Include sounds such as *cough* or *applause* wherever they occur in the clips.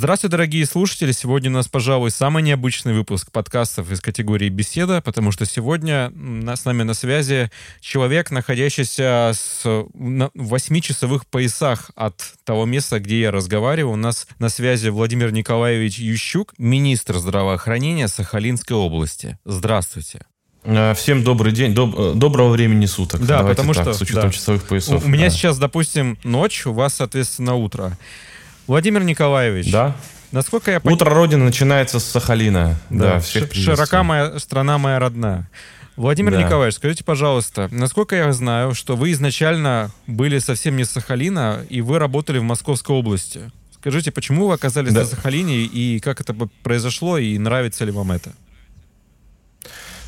Здравствуйте, дорогие слушатели. Сегодня у нас, пожалуй, самый необычный выпуск подкастов из категории «Беседа», потому что сегодня с нами на связи человек, находящийся с, на 8-часовых поясах от того места, где я разговариваю. У нас на связи Владимир Николаевич Ющук, министр здравоохранения Сахалинской области. Здравствуйте. Э, всем добрый день, доб, э, доброго времени суток. Да, Давайте потому так, что с учетом да. часовых поясов. У, у меня сейчас, допустим, ночь, у вас, соответственно, утро. Владимир Николаевич. Да. Насколько я понимаю... Утро Родины начинается с Сахалина. Да, да всех Широка моя страна моя родная. Владимир да. Николаевич, скажите, пожалуйста, насколько я знаю, что вы изначально были совсем не с Сахалина, и вы работали в Московской области. Скажите, почему вы оказались да. на Сахалине, и как это произошло, и нравится ли вам это?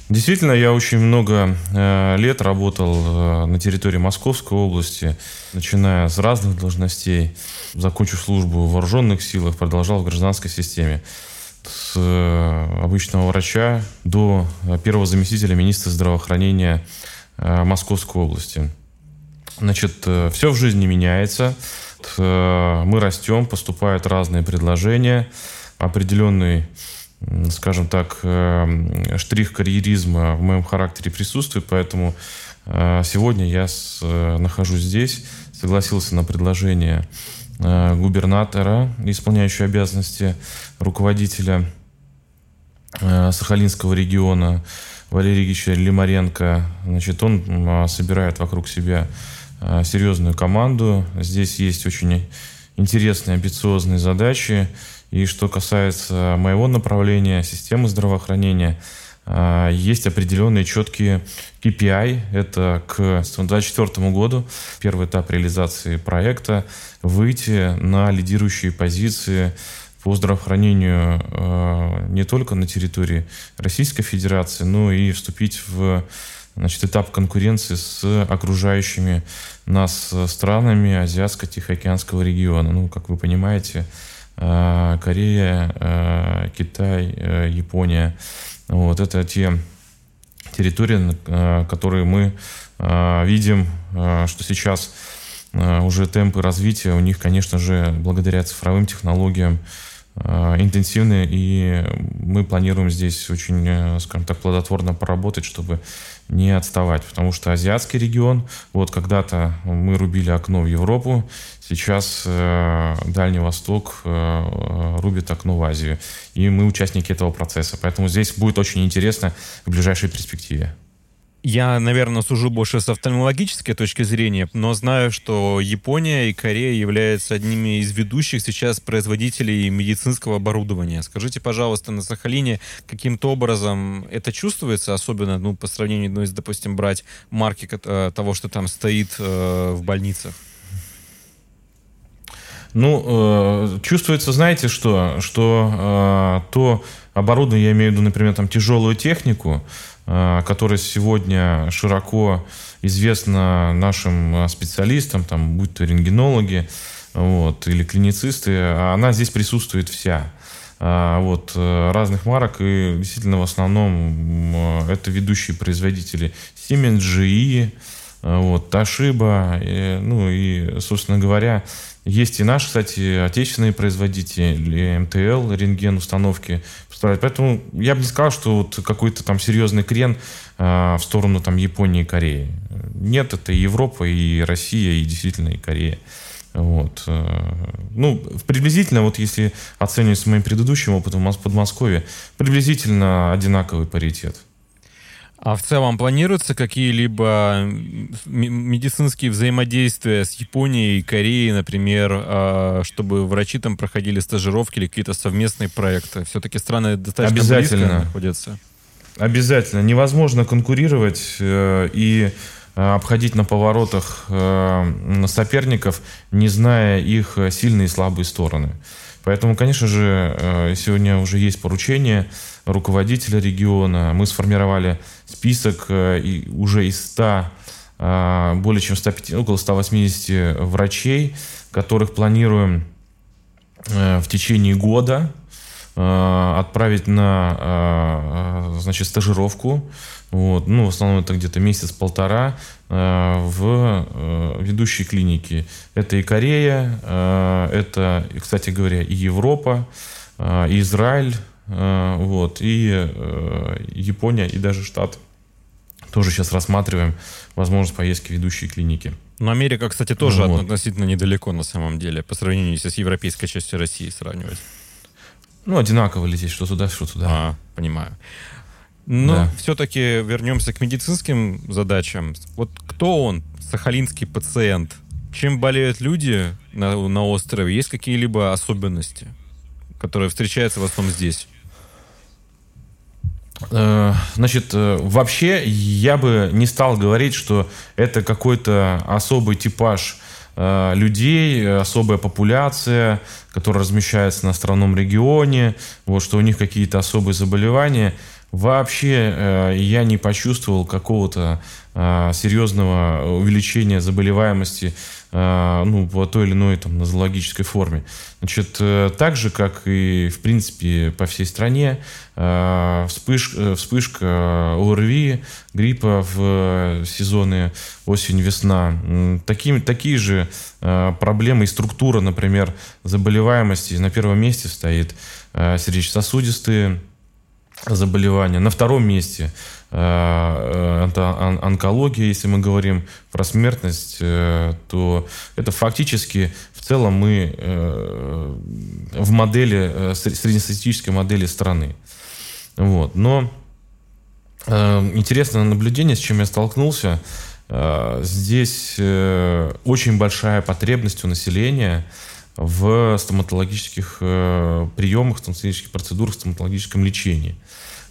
Действительно, я очень много э, лет работал э, на территории Московской области, начиная с разных должностей. Закончив службу в вооруженных силах, продолжал в гражданской системе. С э, обычного врача до первого заместителя министра здравоохранения Московской области. Значит, все в жизни меняется. Мы растем, поступают разные предложения. Определенный скажем так, э, штрих карьеризма в моем характере присутствует, поэтому э, сегодня я с, э, нахожусь здесь, согласился на предложение губернатора, исполняющего обязанности руководителя Сахалинского региона Валерия Ильича Лимаренко. Значит, он собирает вокруг себя серьезную команду. Здесь есть очень интересные, амбициозные задачи. И что касается моего направления, системы здравоохранения, а, есть определенные четкие KPI. Это к 2024 году, первый этап реализации проекта, выйти на лидирующие позиции по здравоохранению а, не только на территории Российской Федерации, но и вступить в значит, этап конкуренции с окружающими нас странами Азиатско-Тихоокеанского региона. Ну, как вы понимаете, Корея, э, Китай, э, Япония. Вот это те территории, которые мы видим, что сейчас уже темпы развития у них, конечно же, благодаря цифровым технологиям интенсивны, и мы планируем здесь очень, скажем так, плодотворно поработать, чтобы не отставать, потому что азиатский регион, вот когда-то мы рубили окно в Европу, сейчас э, Дальний Восток э, рубит окно в Азию, и мы участники этого процесса, поэтому здесь будет очень интересно в ближайшей перспективе. Я, наверное, сужу больше с офтальмологической точки зрения, но знаю, что Япония и Корея являются одними из ведущих сейчас производителей медицинского оборудования. Скажите, пожалуйста, на Сахалине каким-то образом это чувствуется, особенно ну, по сравнению, ну, если, допустим, брать марки э, того, что там стоит э, в больницах? Ну, э, чувствуется, знаете что? Что э, то оборудование, я имею в виду, например, там тяжелую технику, Э, которая сегодня широко известна нашим э, специалистам, там, будь то рентгенологи вот, или клиницисты, она здесь присутствует вся. Э, вот, разных марок, и действительно в основном это ведущие производители Siemens, GE, вот, Toshiba, ну и, собственно говоря, есть и наши, кстати, отечественные производители, МТЛ, рентген установки строить. Поэтому я бы не сказал, что вот какой-то там серьезный крен э, в сторону там Японии и Кореи. Нет, это и Европа, и Россия, и действительно и Корея. Вот. Э, ну, приблизительно, вот если оценивать с моим предыдущим опытом в Подмосковье, приблизительно одинаковый паритет. А в целом планируются какие-либо медицинские взаимодействия с Японией и Кореей, например, а, чтобы врачи там проходили стажировки или какие-то совместные проекты? Все-таки страны достаточно Обязательно. близко находятся. Обязательно. Невозможно конкурировать э, и э, обходить на поворотах э, соперников, не зная их сильные и слабые стороны. Поэтому, конечно же, сегодня уже есть поручение руководителя региона. Мы сформировали список э, и уже из 100, э, более чем 150, около 180 врачей, которых планируем э, в течение года отправить на, значит, стажировку. Вот. Ну, в основном это где-то месяц-полтора в ведущие клиники. Это и Корея, это, кстати говоря, и Европа, и Израиль, вот, и Япония, и даже Штаты. Тоже сейчас рассматриваем возможность поездки в ведущие клиники. Но Америка, кстати, тоже вот. относительно недалеко на самом деле, по сравнению с европейской частью России сравнивать. Ну, одинаково лететь, что туда, что туда. А, понимаю. Но да. все-таки вернемся к медицинским задачам. Вот кто он, сахалинский пациент? Чем болеют люди на, на острове? Есть какие-либо особенности, которые встречаются в основном здесь? Э, значит, э, вообще я бы не стал говорить, что это какой-то особый типаж э, людей, особая популяция, которая размещается на островном регионе, вот, что у них какие-то особые заболевания. Вообще я не почувствовал какого-то серьезного увеличения заболеваемости а, ну, по той или иной там, нозологической форме. Значит, э, так же, как и, в принципе, по всей стране, а, вспышка, э, ОРВИ, гриппа в сезоны осень-весна. Такие, такие же проблемы и структура, например, заболеваемости на первом месте стоит сердечно-сосудистые заболевания. На втором месте Э, это онкология, если мы говорим про смертность, э, то это фактически в целом мы э, в модели, среднестатистической модели страны. Вот. Но интересное наблюдение, с чем я столкнулся, здесь очень большая потребность у населения в стоматологических приемах, стоматологических процедурах, стоматологическом лечении.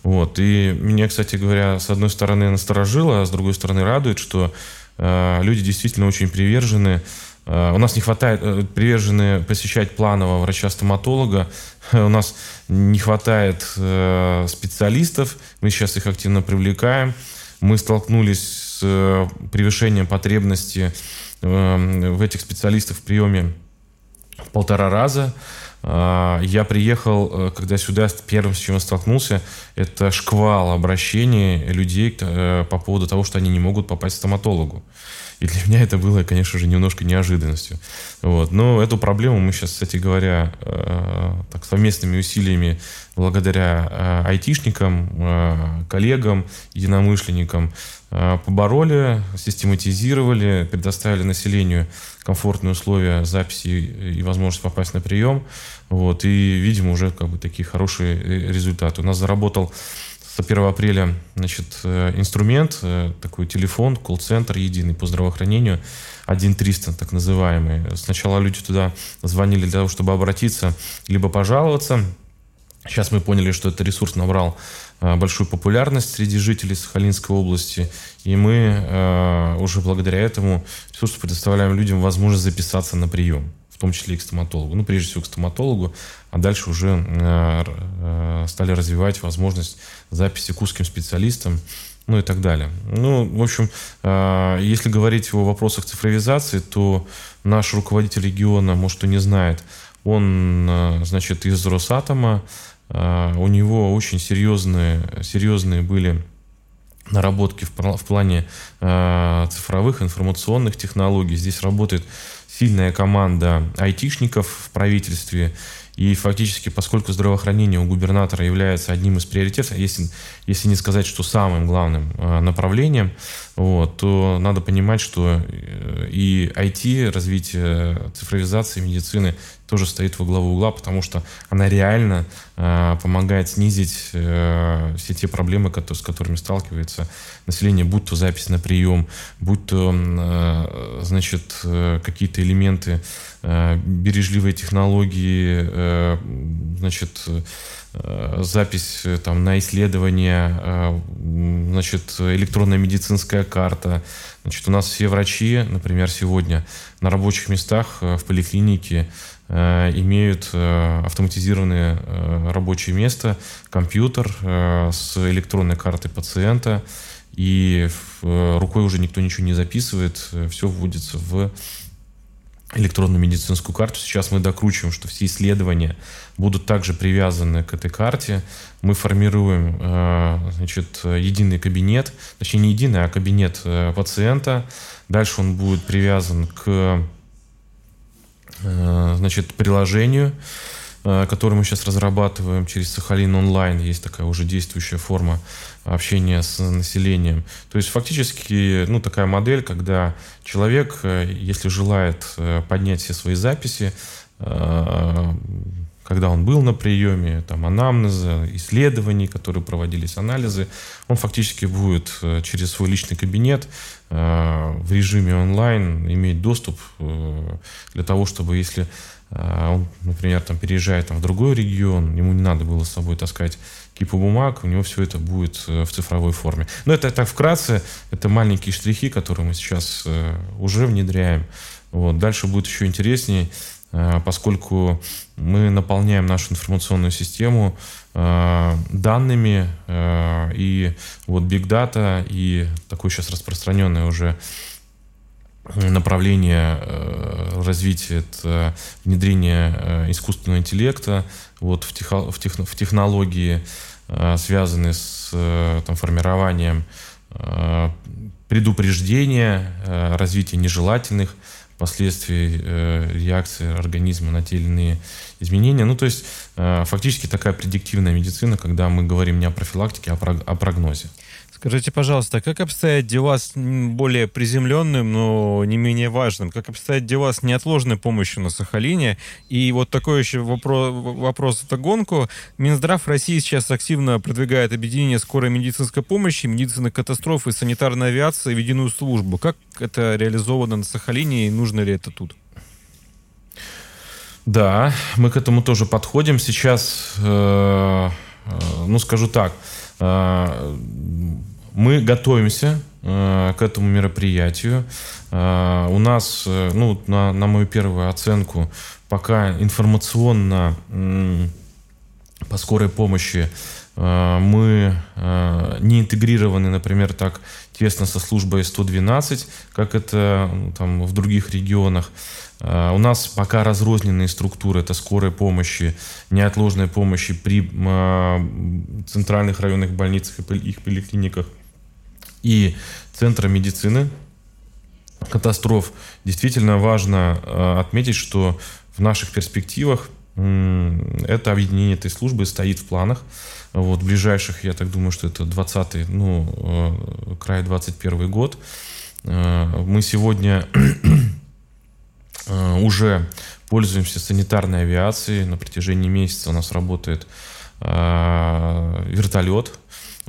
Вот. И меня, кстати говоря, с одной стороны насторожило, а с другой стороны радует, что э, люди действительно очень привержены. Э, у нас не хватает, э, привержены посещать планового врача-стоматолога. *laughs* У нас не хватает э, специалистов. Мы сейчас их активно привлекаем. Мы столкнулись с э, превышением потребности э, в этих специалистах в приеме в полтора раза. А, я приехал, э, когда сюда, первым, с чем я столкнулся, это шквал обращений людей э, по поводу того, что они не могут попасть к стоматологу. И для меня это было, конечно же, немножко неожиданностью. Вот. Но эту проблему мы сейчас, кстати говоря, э, так, совместными усилиями, благодаря айтишникам, коллегам, единомышленникам, побороли, систематизировали, предоставили населению комфортные условия записи и возможность попасть на прием. Вот, и видим уже как бы такие хорошие э, результаты. У нас заработал с 1 апреля значит, э, инструмент, э, такой телефон, колл-центр единый по здравоохранению, 1300 так называемый. Сначала люди туда звонили для того, чтобы обратиться, либо пожаловаться. Сейчас мы поняли, что этот ресурс набрал большую популярность среди жителей Сахалинской области, и мы э, уже благодаря этому ресурсу предоставляем людям возможность записаться на прием, том числе и к стоматологу. Ну, прежде всего к стоматологу, а дальше уже э, э, стали развивать возможность записи к узким специалистам, ну и так далее. Ну, в общем, э, если говорить о вопросах цифровизации, то наш руководитель региона, может, кто не знает, он, значит, из Росатома, у него очень серьезные, серьезные были наработки в, плане цифровых информационных технологий. Здесь работает сильная команда айтишников в правительстве. И фактически, поскольку здравоохранение у губернатора является одним из приоритетов, если, если не сказать, что самым главным э, направлением, вот, то надо понимать, что э, и IT, развитие цифровизации медицины тоже стоит во главу угла, потому что она реально э, помогает снизить э, все те проблемы, которые, с которыми сталкивается население, будь то запись на прием, будь то э, значит, э, какие-то элементы э, бережливой технологии, э, значит, запись э, там, на исследование, э, значит, электронная медицинская карта. Значит, у нас все врачи, например, сегодня на рабочих местах в поликлинике Э, имеют э, автоматизированное э, рабочее место, компьютер с электронной картой пациента, и рукой уже никто ничего не записывает, все вводится в электронную медицинскую карту. Сейчас мы докручиваем, что все исследования будут также привязаны к этой карте. Мы формируем э, значит, единый кабинет, точнее не единый, а кабинет э, пациента. Дальше он будет привязан к э, значит, приложению, которое мы сейчас разрабатываем через Сахалин онлайн. Есть такая уже действующая форма общения с населением. То есть фактически ну, такая модель, когда человек, э, если желает э, поднять все свои записи, э, когда он был на приеме, там, анамнеза, исследований, которые проводились, анализы, он фактически будет через свой личный кабинет в режиме онлайн иметь доступ для того, чтобы если он, например, там, переезжает там, в другой регион, ему не надо было с собой таскать кипу бумаг, у него все это будет э, в цифровой форме. Но это так вкратце, это маленькие штрихи, которые мы сейчас э, уже внедряем. Вот. Дальше будет еще интереснее, э, поскольку мы наполняем нашу информационную систему данными и вот Big Data и такое сейчас распространенное уже направление развития это внедрение искусственного интеллекта вот в, тех, в, тех, в технологии Э, связанные с э, там, формированием э, предупреждения, развития нежелательных последствий реакции организма на те или иные изменения. Ну, то есть фактически такая предиктивная медицина, когда мы говорим не о профилактике, а о прогнозе. Скажите, пожалуйста, как обстоят дела с более приземленным, но не менее важным? Как обстоят дела с неотложной помощью на Сахалине? И вот такой еще вопрос, вопрос в догонку. Минздрав России сейчас активно продвигает объединение скорой медицинской помощи, медицины катастрофы санитарной авиации в единую службу. Как это реализовано на Сахалине и нужно ли это тут? Да, мы к этому тоже подходим. Сейчас, э, э, ну скажу так, э, мы готовимся э, к этому мероприятию. Э, у нас, э, ну, на, на мою первую оценку, пока информационно по скорой помощи мы не интегрированы, например, так тесно со службой 112, как это ну, там в других регионах. У нас пока разрозненные структуры, это скорой помощи, неотложной помощи при центральных районных больницах и их поликлиниках и Центра медицины катастроф. Действительно важно э, отметить, что в наших перспективах это объединение этой службы стоит в планах. Вот, ближайших, я так думаю, что это 20 ну, э, край 21 год. Э, мы сегодня уже пользуемся санитарной авиацией. На протяжении месяца у нас работает вертолет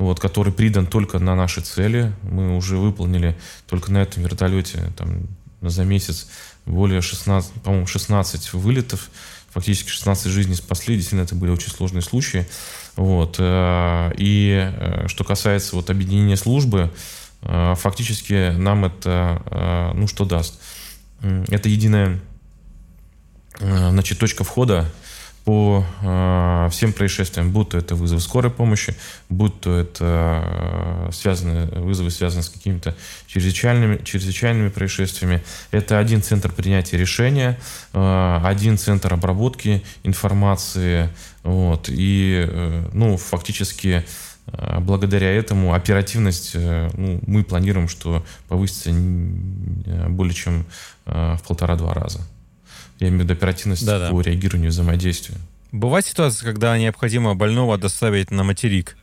вот, который придан только на наши цели. Мы уже выполнили только на этом вертолете там, за месяц более 16, по-моему, 16 вылетов. Фактически 16 жизней спасли. Действительно, это были очень сложные случаи. Вот. Э, и э, что касается вот объединения службы, э, фактически нам это, ну, что даст? Это единая значит, точка входа по э, всем происшествиям, будь то это вызовы скорой помощи, будь то это э, связаны, вызовы связаны с какими-то чрезвычайными, чрезвычайными происшествиями. Это один центр принятия решения, э, один центр обработки информации. Вот, и э, ну, фактически э, благодаря этому оперативность, э, ну, мы планируем, что повысится более чем в полтора-два раза. Я имею в виду оперативность да -да. по реагированию и взаимодействию. Бывает ситуация, когда необходимо больного доставить на материк?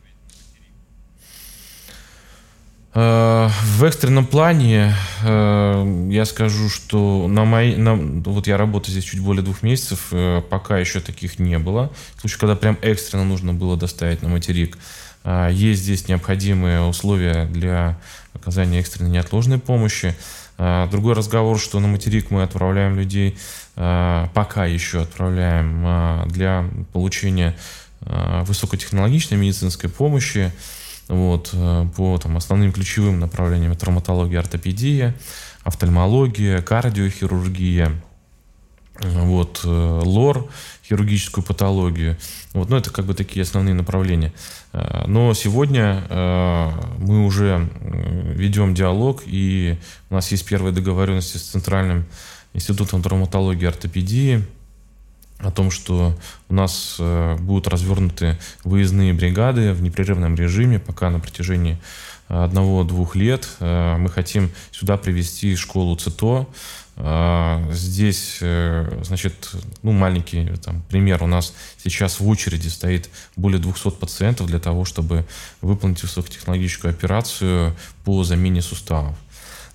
Э, в экстренном плане э, я скажу, что на мои, на, вот я работаю здесь чуть более двух месяцев, э, пока еще таких не было. В случае, когда прям экстренно нужно было доставить на материк, есть здесь необходимые условия для оказания экстренной неотложной помощи. Другой разговор, что на материк мы отправляем людей пока еще отправляем э, для получения э, высокотехнологичной медицинской помощи вот, по там, основным ключевым направлениям травматология, ортопедия, офтальмология, кардиохирургия, вот, лор, хирургическую патологию. Вот, ну, это как бы такие основные направления. Но сегодня мы уже ведем диалог, и у нас есть первые договоренности с Центральным Институтом травматологии и ортопедии, о том, что у нас э, будут развернуты выездные бригады в непрерывном режиме, пока на протяжении одного-двух лет. Э, мы хотим сюда привести школу ЦИТО. Э, здесь, значит, ну, маленький там, пример. У нас сейчас в очереди стоит более 200 пациентов для того, чтобы выполнить высокотехнологическую операцию по замене суставов.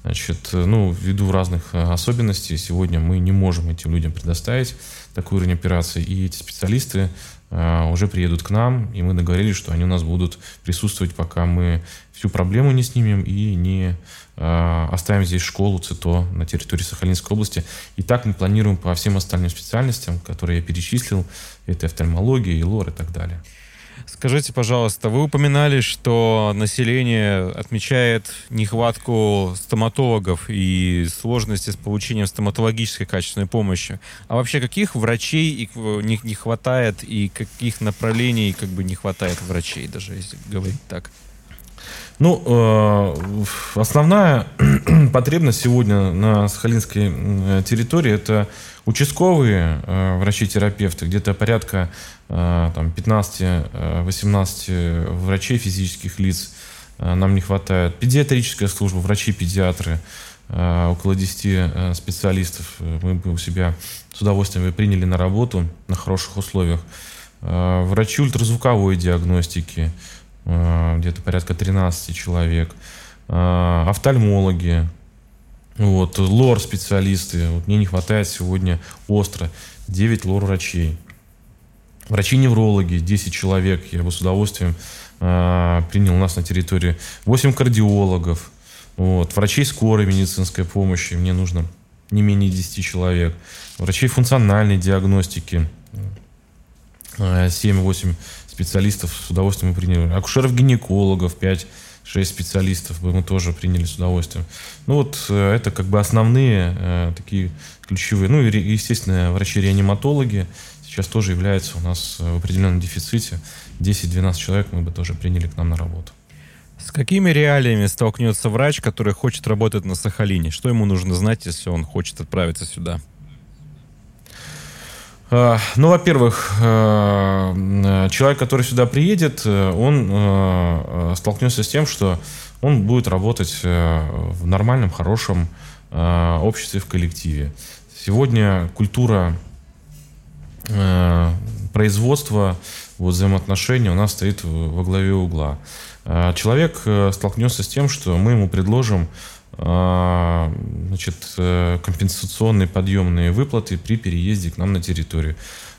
Значит, ну, ввиду разных особенностей, сегодня мы не можем этим людям предоставить такой уровень операции. И эти специалисты э, уже приедут к нам, и мы договорились, что они у нас будут присутствовать, пока мы всю проблему не снимем и не э, оставим здесь школу ЦИТО на территории Сахалинской области. И так мы планируем по всем остальным специальностям, которые я перечислил. Это офтальмология, и лор и так далее. Скажите, пожалуйста, вы упоминали, что население отмечает нехватку стоматологов и сложности с получением стоматологической качественной помощи. А вообще каких врачей не, не хватает и каких направлений как бы не хватает врачей, даже если говорить так? Ну, э, основная *clears throat* потребность сегодня на Сахалинской территории это участковые э, врачи-терапевты, где-то порядка э, там, 15-18 врачей физических лиц нам не хватает. Педиатрическая служба, врачи-педиатры, около 10 специалистов мы бы у себя с удовольствием приняли на работу на хороших условиях. Врачи ультразвуковой диагностики, Э, где-то порядка 13 человек, э, офтальмологи, вот, лор-специалисты. Вот мне не хватает сегодня остро. 9 лор-врачей. Врачи-неврологи, 10 человек, я бы с удовольствием э, принял у нас на территории. 8 кардиологов, вот, врачей скорой медицинской помощи, мне нужно не менее 10 человек. Врачей функциональной диагностики, 7-8 специалистов с удовольствием мы приняли. Акушеров-гинекологов 5 6 специалистов бы мы тоже приняли с удовольствием. Ну вот э, это как бы основные э, такие ключевые. Ну и, естественно, врачи-реаниматологи сейчас тоже являются у нас в определенном дефиците. 10-12 человек мы бы тоже приняли к нам на работу. С какими реалиями столкнется врач, который хочет работать на Сахалине? Что ему нужно знать, если он хочет отправиться сюда? А, ну, во-первых, э, человек, который сюда приедет, э, он э, столкнется с тем, что он будет работать в нормальном, хорошем обществе, в коллективе. Сегодня культура производства, вот, взаимоотношений у нас стоит во главе угла. Человек столкнется с тем, что мы ему предложим а, значит, э, компенсационные подъемные выплаты при переезде к нам на территорию.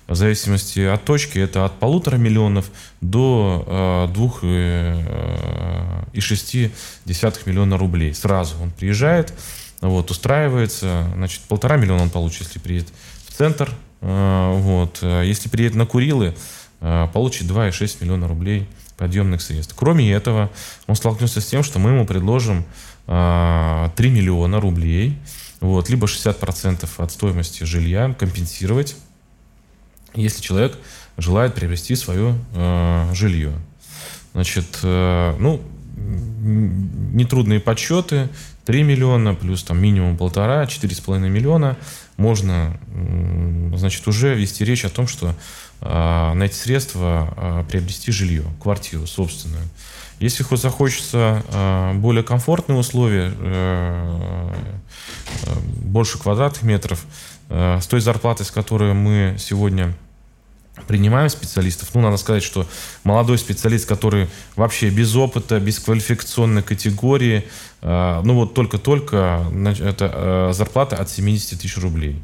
В зависимости от точки это от полутора миллионов до э, двух э, и шести десятых миллиона рублей. Сразу он приезжает, вот, устраивается, значит, полтора миллиона он получит, если приедет в центр, вот, если приедет на Курилы, получит 2,6 миллиона рублей подъемных средств. Кроме этого, он столкнется с тем, что мы ему предложим 3 а, миллиона рублей, вот, либо 60% от стоимости жилья компенсировать, если человек желает приобрести свое э, жилье. Значит, э, ну, нетрудные подсчеты, 3 миллиона плюс там минимум полтора, 4,5 миллиона, можно, значит, уже вести речь о том, что э, на эти средства э, приобрести жилье, квартиру собственную. Если захочется э, более комфортные условия, э, э, больше квадратных метров, с той зарплатой, с которой мы сегодня принимаем специалистов, ну, надо сказать, что молодой специалист, который вообще без опыта, без квалификационной категории, ну, вот только-только, это зарплата от 70 тысяч рублей.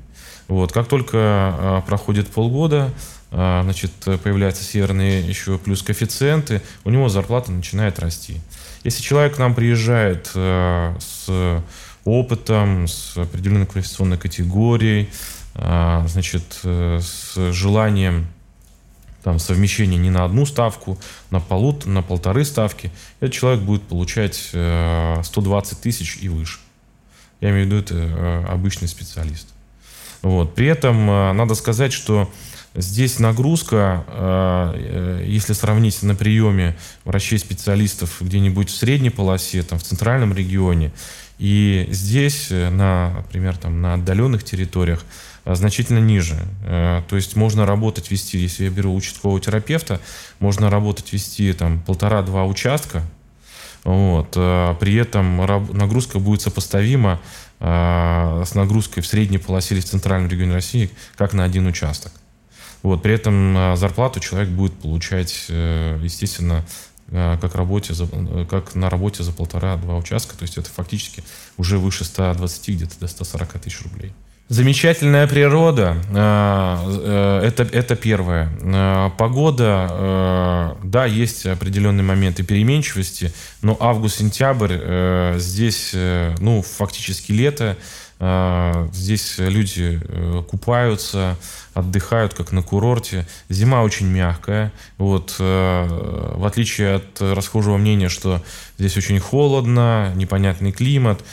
Вот, как только проходит полгода, а, значит, появляются северные еще плюс коэффициенты, у него зарплата начинает расти. Если человек к нам приезжает э, с опытом, с определенной квалификационной категорией, а, значит, э, с желанием там, совмещения не на одну ставку, на, полут, на полторы ставки, этот человек будет получать 120 э, тысяч и выше. Я имею в виду, это обычный специалист. Вот. При этом надо сказать, что Здесь нагрузка, э, э, если сравнить на приеме врачей-специалистов где-нибудь в средней полосе, там, в центральном регионе, И здесь, на, например, там, на отдаленных территориях, значительно ниже. То есть можно работать, вести, если я беру участкового терапевта, можно работать, вести там полтора-два участка, вот. При этом нагрузка будет сопоставима с нагрузкой в средней полосе или в центральном регионе России, как на один участок. Вот, при этом а, зарплату человек будет получать, э, естественно, как, работе э, как на работе за полтора-два участка. То есть это фактически уже выше 120, где-то до 140 тысяч рублей. Замечательная природа, а, э, это, это первое. Погода, да, есть определенные моменты переменчивости, но август-сентябрь здесь, ну, фактически лето, здесь люди купаются, отдыхают как на курорте. Зима очень мягкая. Вот, э, в отличие от расхожего мнения, что здесь очень холодно, непонятный климат.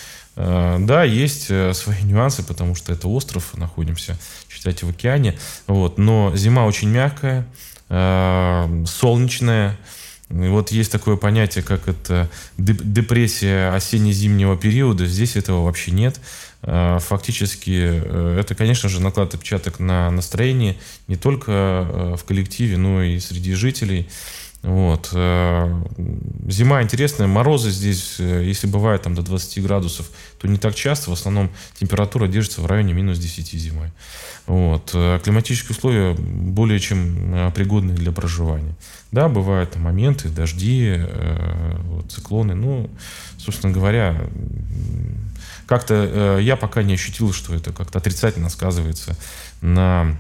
Э, да, есть э, *laughs* свои нюансы, потому что это остров, находимся, считайте, в океане. Вот, но зима очень мягкая, э, солнечная. И вот есть такое понятие, как это депрессия осенне-зимнего периода. Здесь этого вообще нет. Фактически это, конечно же, накладывает отпечаток на настроение не только в коллективе, но и среди жителей. Вот. Зима интересная, морозы здесь, если бывает там до 20 градусов, то не так часто, в основном температура держится в районе минус 10 зимой. Вот. Климатические условия более чем пригодны для проживания. Да, бывают моменты, дожди, циклоны, ну, собственно говоря, как-то э, я пока не ощутил, что это как-то отрицательно сказывается на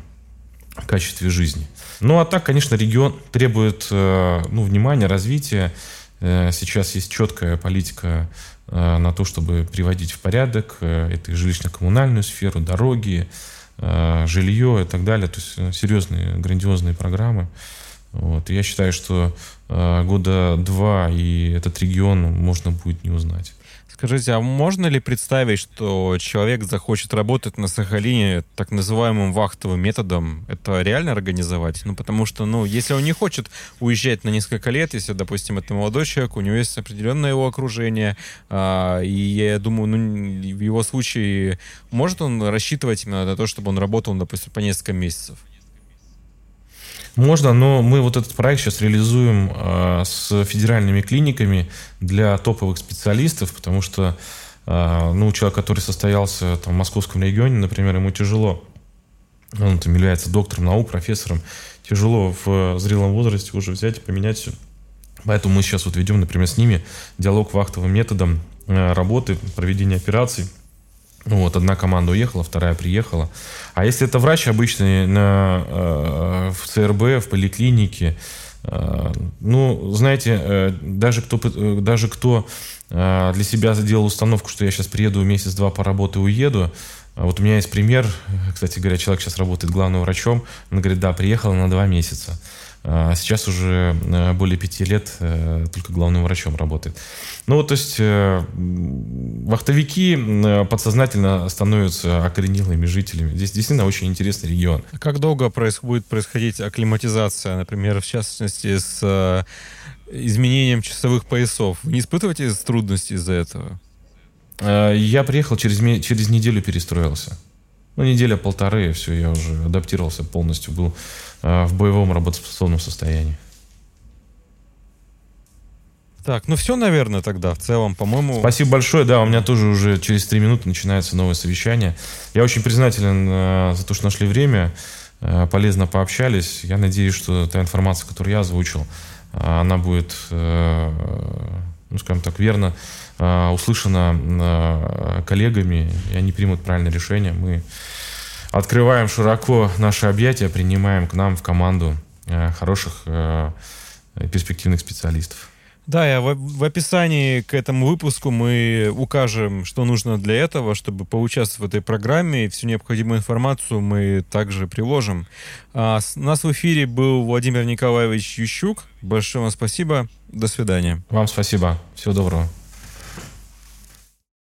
качестве жизни. Ну а так, конечно, регион требует э, ну, внимания, развития. Э, сейчас есть четкая политика э, на то, чтобы приводить в порядок э, это жилищно-коммунальную сферу, дороги, жилье и так далее. То есть серьезные, грандиозные программы. Вот. Я считаю, что года два и этот регион можно будет не узнать. Скажите, а можно ли представить, что человек захочет работать на Сахалине так называемым вахтовым методом? Это реально организовать? Ну, потому что, ну, если он не хочет уезжать на несколько лет, если, допустим, это молодой человек, у него есть определенное его окружение, а, и я думаю, ну, в его случае может он рассчитывать именно на то, чтобы он работал, допустим, по несколько месяцев? Можно, но мы вот этот проект сейчас реализуем э, с федеральными клиниками для топовых специалистов, потому что э, ну, человек, который состоялся там, в московском регионе, например, ему тяжело. Он там является доктором наук, профессором. Тяжело в зрелом возрасте уже взять и поменять все. Поэтому мы сейчас вот ведем, например, с ними диалог вахтовым методом э, работы, проведения операций – вот, одна команда уехала, вторая приехала. А если это врач обычный на, э, в ЦРБ, в поликлинике, э, ну, знаете, э, даже кто, э, даже кто э, для себя сделал установку, что я сейчас приеду месяц-два по работе уеду, вот у меня есть пример, кстати говоря, человек сейчас работает главным врачом, он говорит, да, приехал на два месяца. А сейчас уже э, более пяти лет э, только главным врачом работает. Ну, вот, то есть э, вахтовики подсознательно становятся окоренелыми жителями. Здесь действительно очень интересный регион. А как долго будет происходить акклиматизация, например, в частности, с изменением часовых поясов? Вы не испытываете трудностей из-за этого? Я приехал, через, через неделю перестроился. Ну, неделя-полторы, все, я уже адаптировался полностью, был э, в боевом работоспособном состоянии. Так, ну все, наверное, тогда в целом, по-моему... Спасибо большое, да, у меня тоже уже через три минуты начинается новое совещание. Я очень признателен э, за то, что нашли время, э, полезно пообщались. Я надеюсь, что та информация, которую я озвучил, она будет, ну, скажем так, верно э, услышана э, коллегами, и они примут правильное решение. Мы открываем широко наши объятия, принимаем к нам в команду э, хороших перспективных специалистов. Да, я в, в описании к этому выпуску мы укажем, что нужно для этого, чтобы поучаствовать в этой программе. И всю необходимую информацию мы также приложим. А, с, у нас в эфире был Владимир Николаевич Ющук. Большое вам спасибо. До свидания. Вам спасибо. Всего доброго.